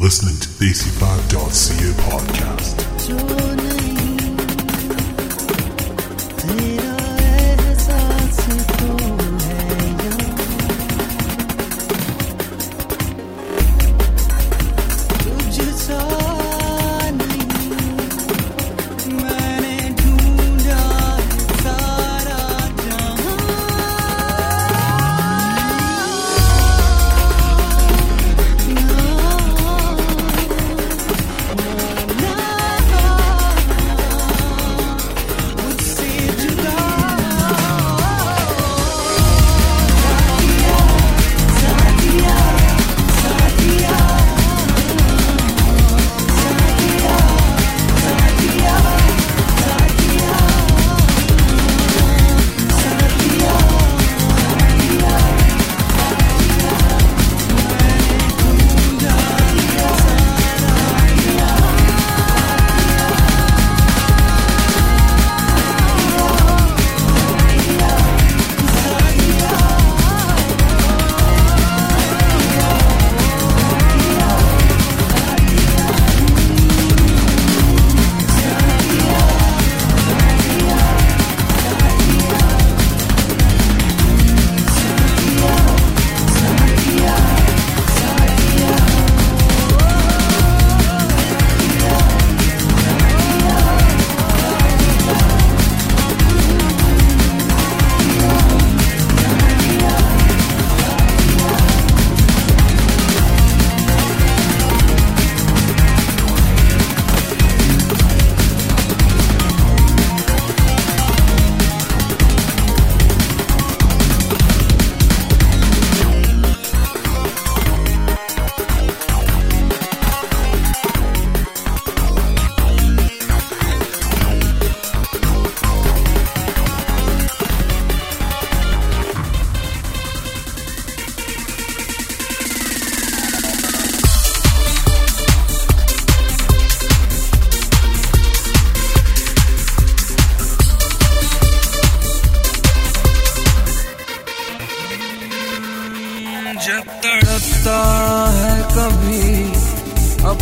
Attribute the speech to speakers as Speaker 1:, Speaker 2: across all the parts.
Speaker 1: listening to
Speaker 2: the AC5.co podcast.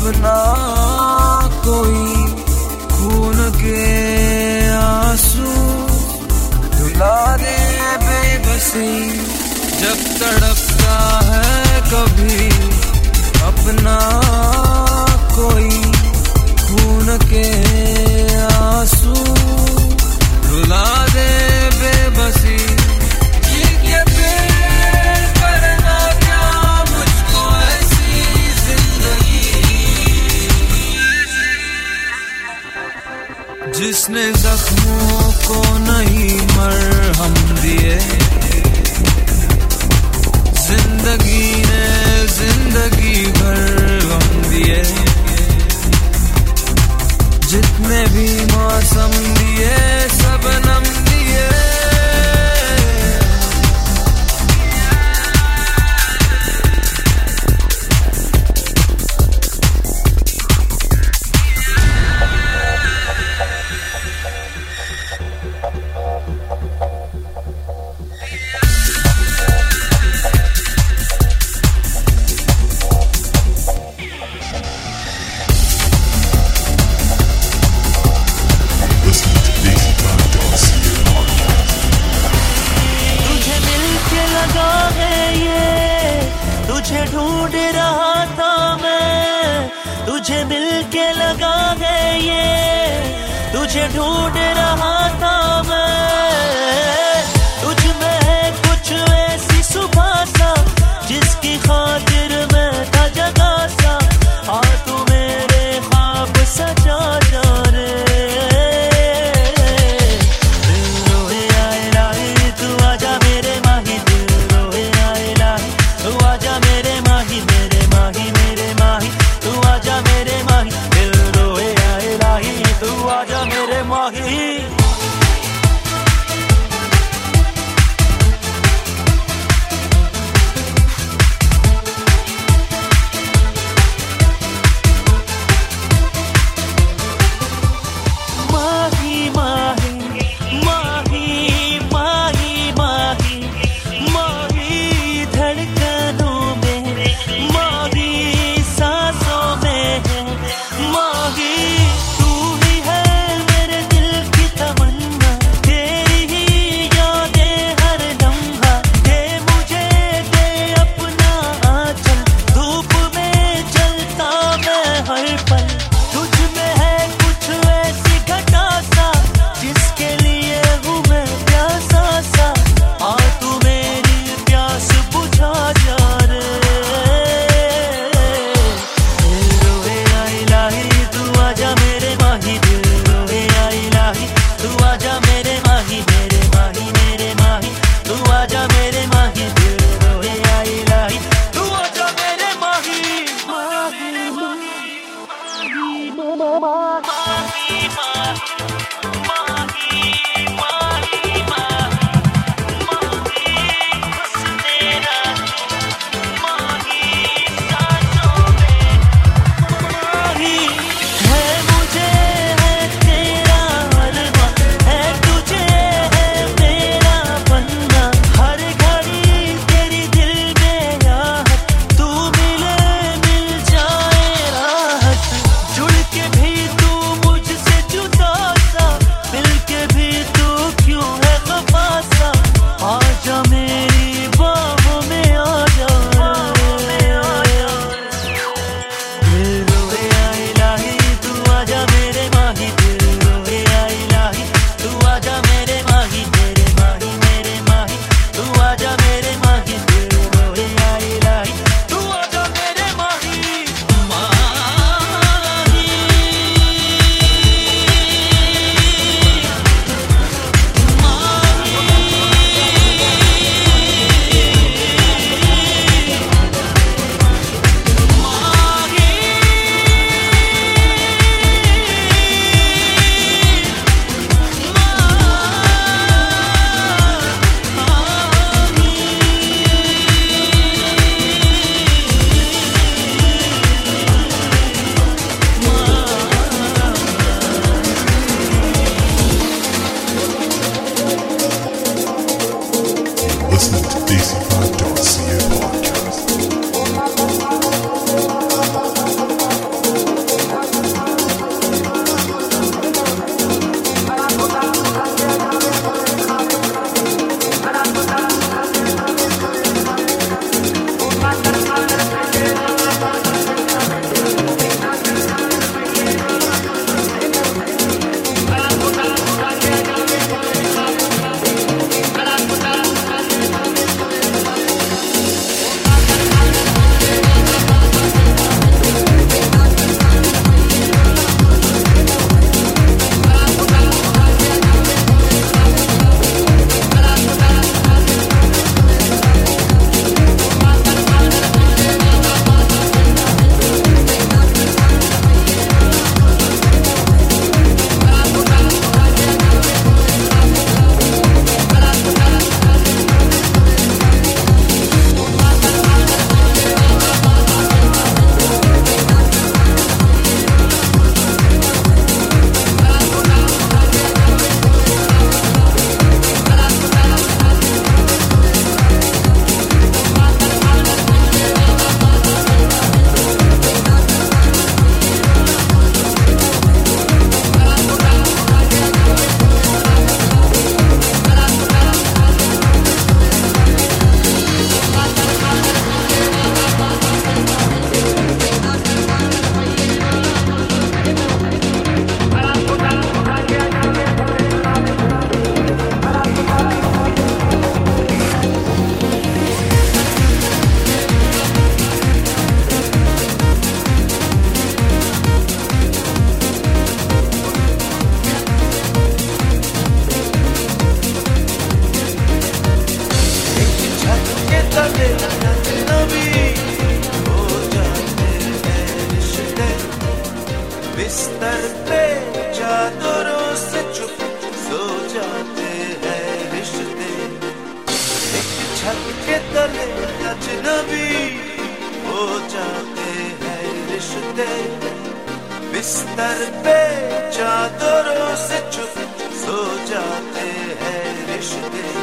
Speaker 2: अपना कोई खून के आँसू धुला दे बेबसी। जब तड़पता है कभी अपना कोई खून के आँसू दुला दे बेबस।
Speaker 1: business.
Speaker 3: तुझे ढूंढ रहा था।
Speaker 4: Fatima. should be.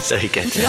Speaker 4: so he
Speaker 3: gets it.